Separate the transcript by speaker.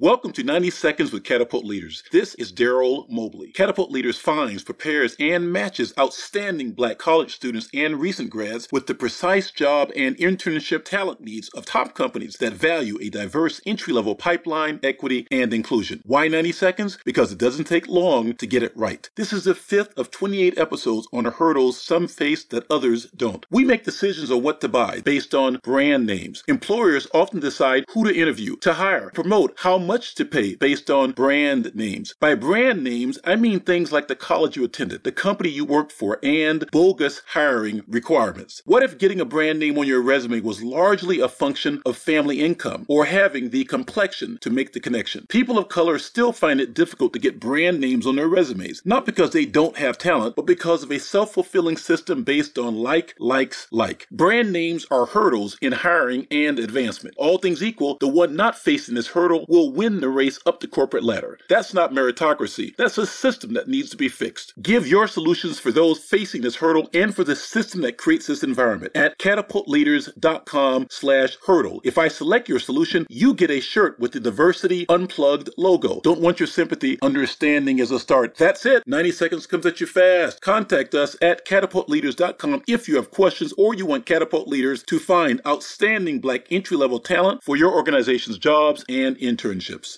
Speaker 1: Welcome to 90 Seconds with Catapult Leaders. This is Daryl Mobley. Catapult Leaders finds, prepares, and matches outstanding black college students and recent grads with the precise job and internship talent needs of top companies that value a diverse entry level pipeline, equity, and inclusion. Why 90 seconds? Because it doesn't take long to get it right. This is the fifth of 28 episodes on the hurdles some face that others don't. We make decisions on what to buy based on brand names. Employers often decide who to interview, to hire, promote, how much to pay based on brand names. By brand names, I mean things like the college you attended, the company you worked for, and bogus hiring requirements. What if getting a brand name on your resume was largely a function of family income or having the complexion to make the connection? People of color still find it difficult to get brand names on their resumes, not because they don't have talent, but because of a self fulfilling system based on like, likes, like. Brand names are hurdles in hiring and advancement. All things equal, the one not facing this hurdle will win the race up the corporate ladder. That's not meritocracy. That's a system that needs to be fixed. Give your solutions for those facing this hurdle and for the system that creates this environment at catapultleaders.com slash hurdle. If I select your solution, you get a shirt with the Diversity Unplugged logo. Don't want your sympathy. Understanding is a start. That's it. 90 seconds comes at you fast. Contact us at catapultleaders.com if you have questions or you want Catapult Leaders to find outstanding black entry level talent for your organization's jobs and internships relationships.